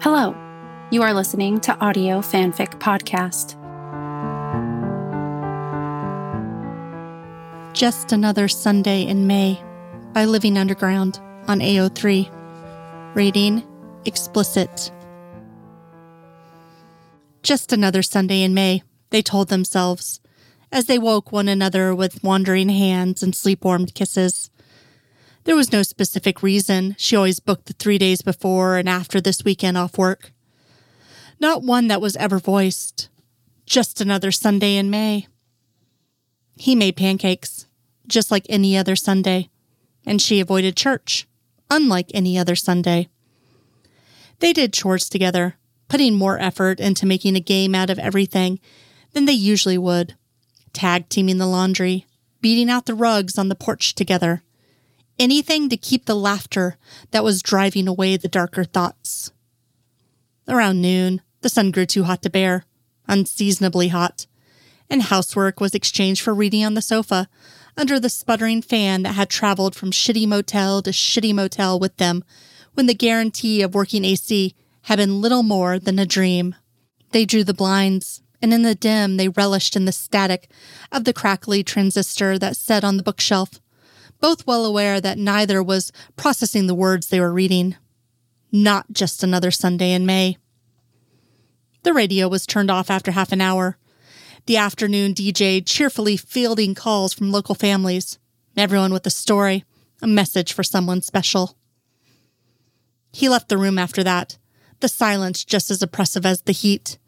Hello, you are listening to Audio Fanfic Podcast. Just Another Sunday in May by Living Underground on AO3. Rating explicit. Just another Sunday in May, they told themselves, as they woke one another with wandering hands and sleep warmed kisses. There was no specific reason. She always booked the three days before and after this weekend off work. Not one that was ever voiced. Just another Sunday in May. He made pancakes, just like any other Sunday, and she avoided church, unlike any other Sunday. They did chores together, putting more effort into making a game out of everything than they usually would. Tag teaming the laundry, beating out the rugs on the porch together. Anything to keep the laughter that was driving away the darker thoughts. Around noon, the sun grew too hot to bear, unseasonably hot, and housework was exchanged for reading on the sofa under the sputtering fan that had traveled from shitty motel to shitty motel with them when the guarantee of working AC had been little more than a dream. They drew the blinds, and in the dim they relished in the static of the crackly transistor that sat on the bookshelf, both well aware that neither was processing the words they were reading. Not just another Sunday in May. The radio was turned off after half an hour. The afternoon DJ cheerfully fielding calls from local families, everyone with a story, a message for someone special. He left the room after that, the silence just as oppressive as the heat,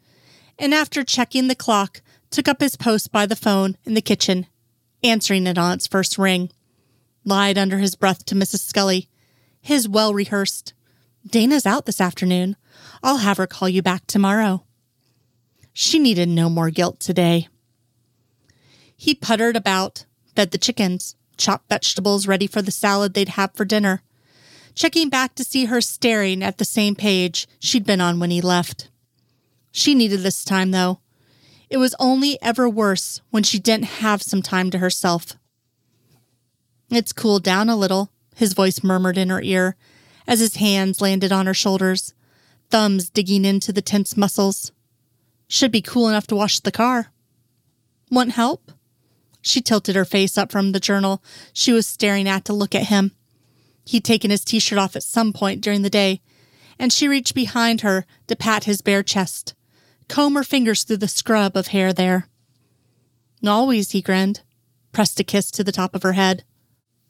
and after checking the clock, took up his post by the phone in the kitchen, answering it on its first ring. Lied under his breath to Mrs. Scully, his well rehearsed. Dana's out this afternoon. I'll have her call you back tomorrow. She needed no more guilt today. He puttered about, fed the chickens, chopped vegetables ready for the salad they'd have for dinner, checking back to see her staring at the same page she'd been on when he left. She needed this time, though. It was only ever worse when she didn't have some time to herself. It's cooled down a little, his voice murmured in her ear as his hands landed on her shoulders, thumbs digging into the tense muscles. Should be cool enough to wash the car. Want help? She tilted her face up from the journal she was staring at to look at him. He'd taken his t shirt off at some point during the day, and she reached behind her to pat his bare chest, comb her fingers through the scrub of hair there. Always, he grinned, pressed a kiss to the top of her head.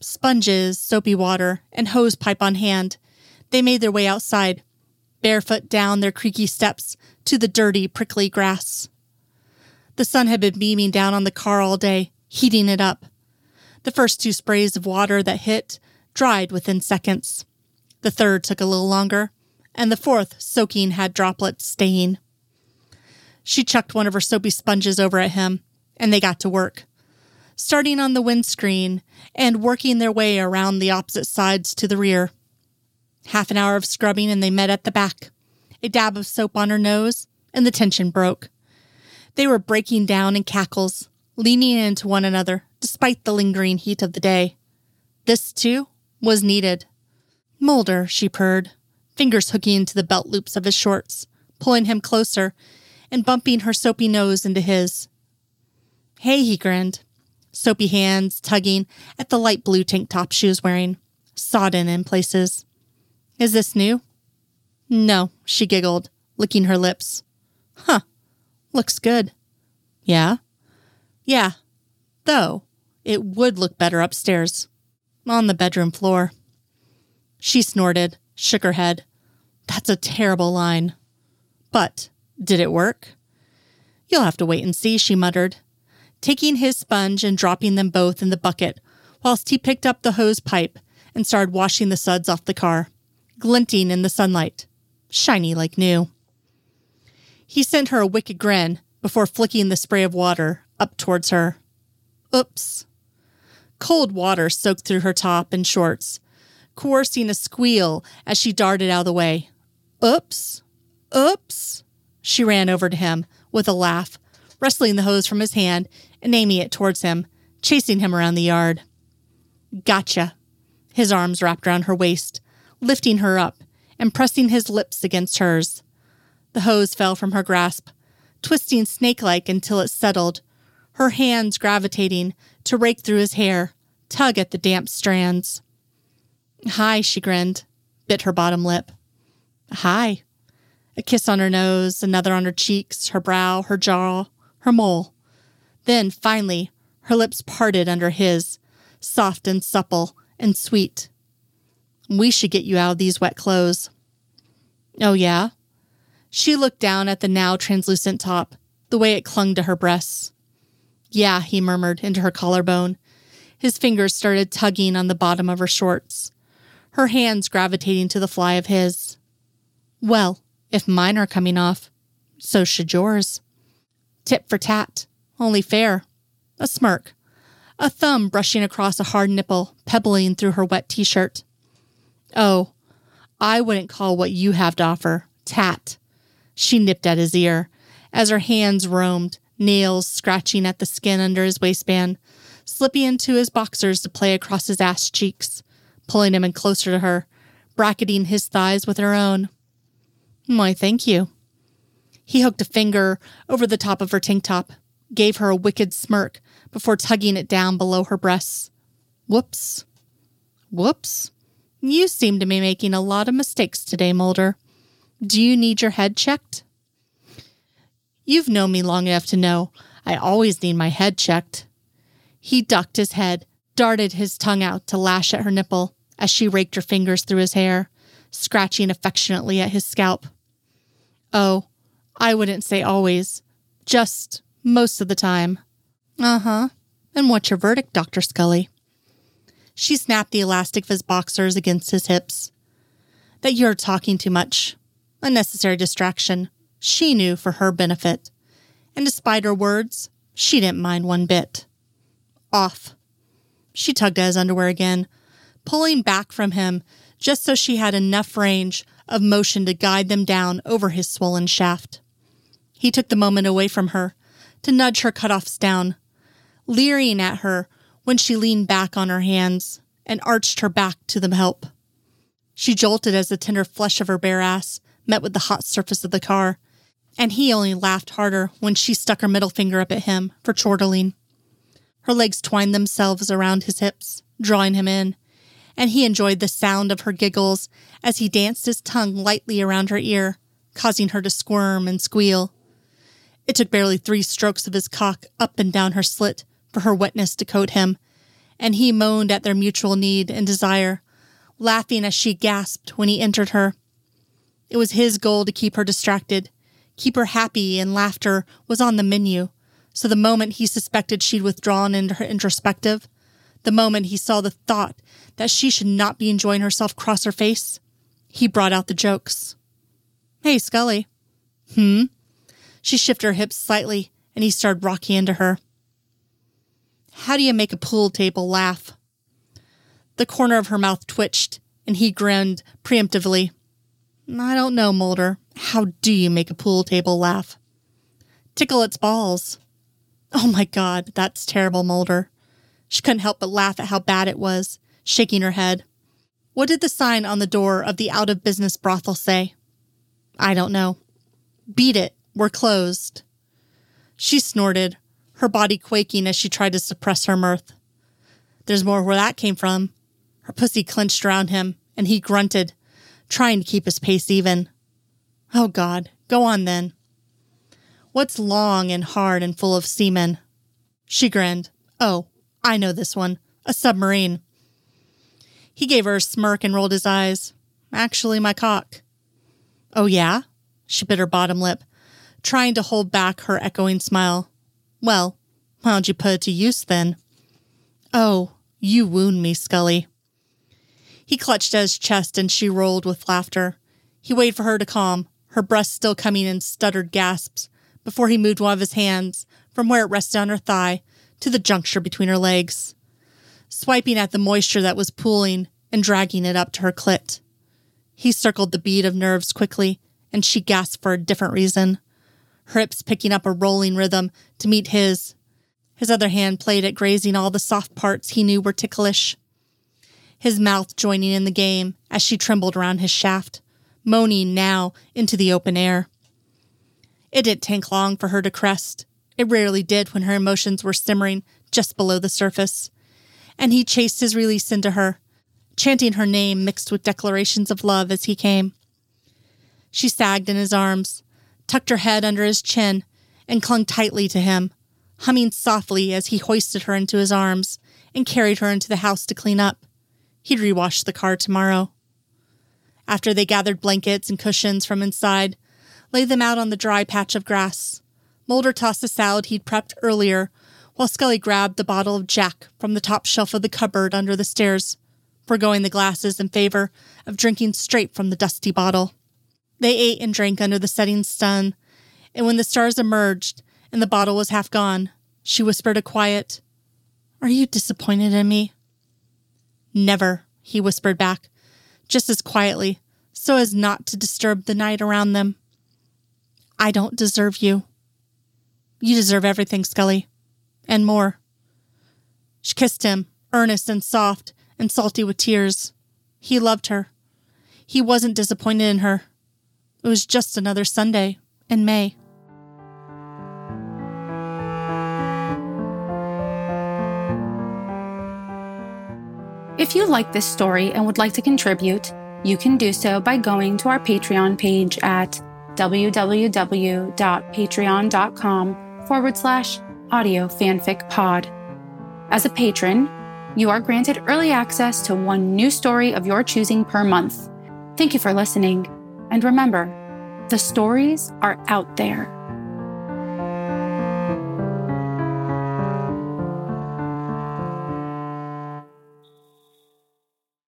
Sponges, soapy water, and hose pipe on hand, they made their way outside, barefoot down their creaky steps to the dirty, prickly grass. The sun had been beaming down on the car all day, heating it up. The first two sprays of water that hit dried within seconds. The third took a little longer, and the fourth soaking had droplets staying. She chucked one of her soapy sponges over at him, and they got to work, starting on the windscreen and working their way around the opposite sides to the rear. Half an hour of scrubbing, and they met at the back. A dab of soap on her nose, and the tension broke. They were breaking down in cackles, leaning into one another, despite the lingering heat of the day. This, too, was needed. Mulder, she purred, fingers hooking into the belt loops of his shorts, pulling him closer and bumping her soapy nose into his. Hey, he grinned, soapy hands tugging at the light blue tank top she was wearing, sodden in places. Is this new? No, she giggled, licking her lips. Huh, looks good. Yeah? Yeah, though it would look better upstairs on the bedroom floor. She snorted, shook her head. That's a terrible line. But did it work? You'll have to wait and see, she muttered, taking his sponge and dropping them both in the bucket, whilst he picked up the hose pipe and started washing the suds off the car, glinting in the sunlight, shiny like new. He sent her a wicked grin before flicking the spray of water up towards her. Oops. Cold water soaked through her top and shorts, coercing a squeal as she darted out of the way. Oops! Oops! She ran over to him with a laugh, wresting the hose from his hand and aiming it towards him, chasing him around the yard. Gotcha. His arms wrapped around her waist, lifting her up and pressing his lips against hers. The hose fell from her grasp, twisting snake like until it settled, her hands gravitating to rake through his hair, tug at the damp strands. Hi, she grinned, bit her bottom lip. Hi. A kiss on her nose, another on her cheeks, her brow, her jaw, her mole. Then, finally, her lips parted under his, soft and supple and sweet. We should get you out of these wet clothes. Oh, yeah? She looked down at the now translucent top, the way it clung to her breasts. Yeah, he murmured into her collarbone. His fingers started tugging on the bottom of her shorts, her hands gravitating to the fly of his. Well, if mine are coming off, so should yours. Tit for tat, only fair. A smirk, a thumb brushing across a hard nipple, pebbling through her wet t shirt. Oh, I wouldn't call what you have to offer tat. She nipped at his ear as her hands roamed, nails scratching at the skin under his waistband, slipping into his boxers to play across his ass cheeks, pulling him in closer to her, bracketing his thighs with her own. Why, thank you. He hooked a finger over the top of her tank top, gave her a wicked smirk before tugging it down below her breasts. Whoops. Whoops. You seem to be making a lot of mistakes today, Mulder. Do you need your head checked? You've known me long enough to know I always need my head checked. He ducked his head, darted his tongue out to lash at her nipple as she raked her fingers through his hair, scratching affectionately at his scalp. Oh, I wouldn't say always, just most of the time. Uh huh. And what's your verdict, Dr. Scully? She snapped the elastic of his boxers against his hips. That you're talking too much. Unnecessary distraction. She knew for her benefit. And despite her words, she didn't mind one bit. Off. She tugged at his underwear again, pulling back from him just so she had enough range of motion to guide them down over his swollen shaft. He took the moment away from her to nudge her cutoffs down, leering at her when she leaned back on her hands and arched her back to the help. She jolted as the tender flesh of her bare ass met with the hot surface of the car, and he only laughed harder when she stuck her middle finger up at him for chortling. Her legs twined themselves around his hips, drawing him in, and he enjoyed the sound of her giggles as he danced his tongue lightly around her ear, causing her to squirm and squeal. It took barely three strokes of his cock up and down her slit for her wetness to coat him, and he moaned at their mutual need and desire, laughing as she gasped when he entered her. It was his goal to keep her distracted, keep her happy, and laughter was on the menu. So the moment he suspected she'd withdrawn into her introspective, the moment he saw the thought that she should not be enjoying herself cross her face, he brought out the jokes. Hey, Scully. Hmm? She shifted her hips slightly, and he started rocking into her. How do you make a pool table laugh? The corner of her mouth twitched, and he grinned preemptively. I don't know, Mulder. How do you make a pool table laugh? Tickle its balls. Oh my God, that's terrible, Mulder. She couldn't help but laugh at how bad it was, shaking her head. What did the sign on the door of the out of business brothel say? I don't know. Beat it. We're closed. She snorted, her body quaking as she tried to suppress her mirth. There's more where that came from. Her pussy clenched around him, and he grunted, trying to keep his pace even. Oh, God, go on then. What's long and hard and full of semen? She grinned. Oh, I know this one. A submarine. He gave her a smirk and rolled his eyes. Actually, my cock. Oh, yeah? She bit her bottom lip, trying to hold back her echoing smile. Well, don't you put it to use then? Oh, you wound me, Scully. He clutched at his chest and she rolled with laughter. He waited for her to calm, her breath still coming in stuttered gasps, before he moved one of his hands from where it rested on her thigh to the juncture between her legs, swiping at the moisture that was pooling and dragging it up to her clit. He circled the bead of nerves quickly, and she gasped for a different reason her hips picking up a rolling rhythm to meet his. His other hand played at grazing all the soft parts he knew were ticklish. His mouth joining in the game as she trembled around his shaft, moaning now into the open air. It didn't take long for her to crest. It rarely did when her emotions were simmering just below the surface. And he chased his release into her, chanting her name mixed with declarations of love as he came. She sagged in his arms, tucked her head under his chin, and clung tightly to him, humming softly as he hoisted her into his arms and carried her into the house to clean up. He'd rewash the car tomorrow. After they gathered blankets and cushions from inside, lay them out on the dry patch of grass. Mulder tossed the salad he'd prepped earlier, while Scully grabbed the bottle of Jack from the top shelf of the cupboard under the stairs, foregoing the glasses in favor of drinking straight from the dusty bottle. They ate and drank under the setting sun, and when the stars emerged and the bottle was half gone, she whispered a quiet, Are you disappointed in me? Never, he whispered back, just as quietly, so as not to disturb the night around them. I don't deserve you. You deserve everything, Scully, and more. She kissed him, earnest and soft and salty with tears. He loved her. He wasn't disappointed in her. It was just another Sunday in May. If you like this story and would like to contribute, you can do so by going to our Patreon page at www.patreon.com forward slash audio fanfic pod. As a patron, you are granted early access to one new story of your choosing per month. Thank you for listening. And remember, the stories are out there.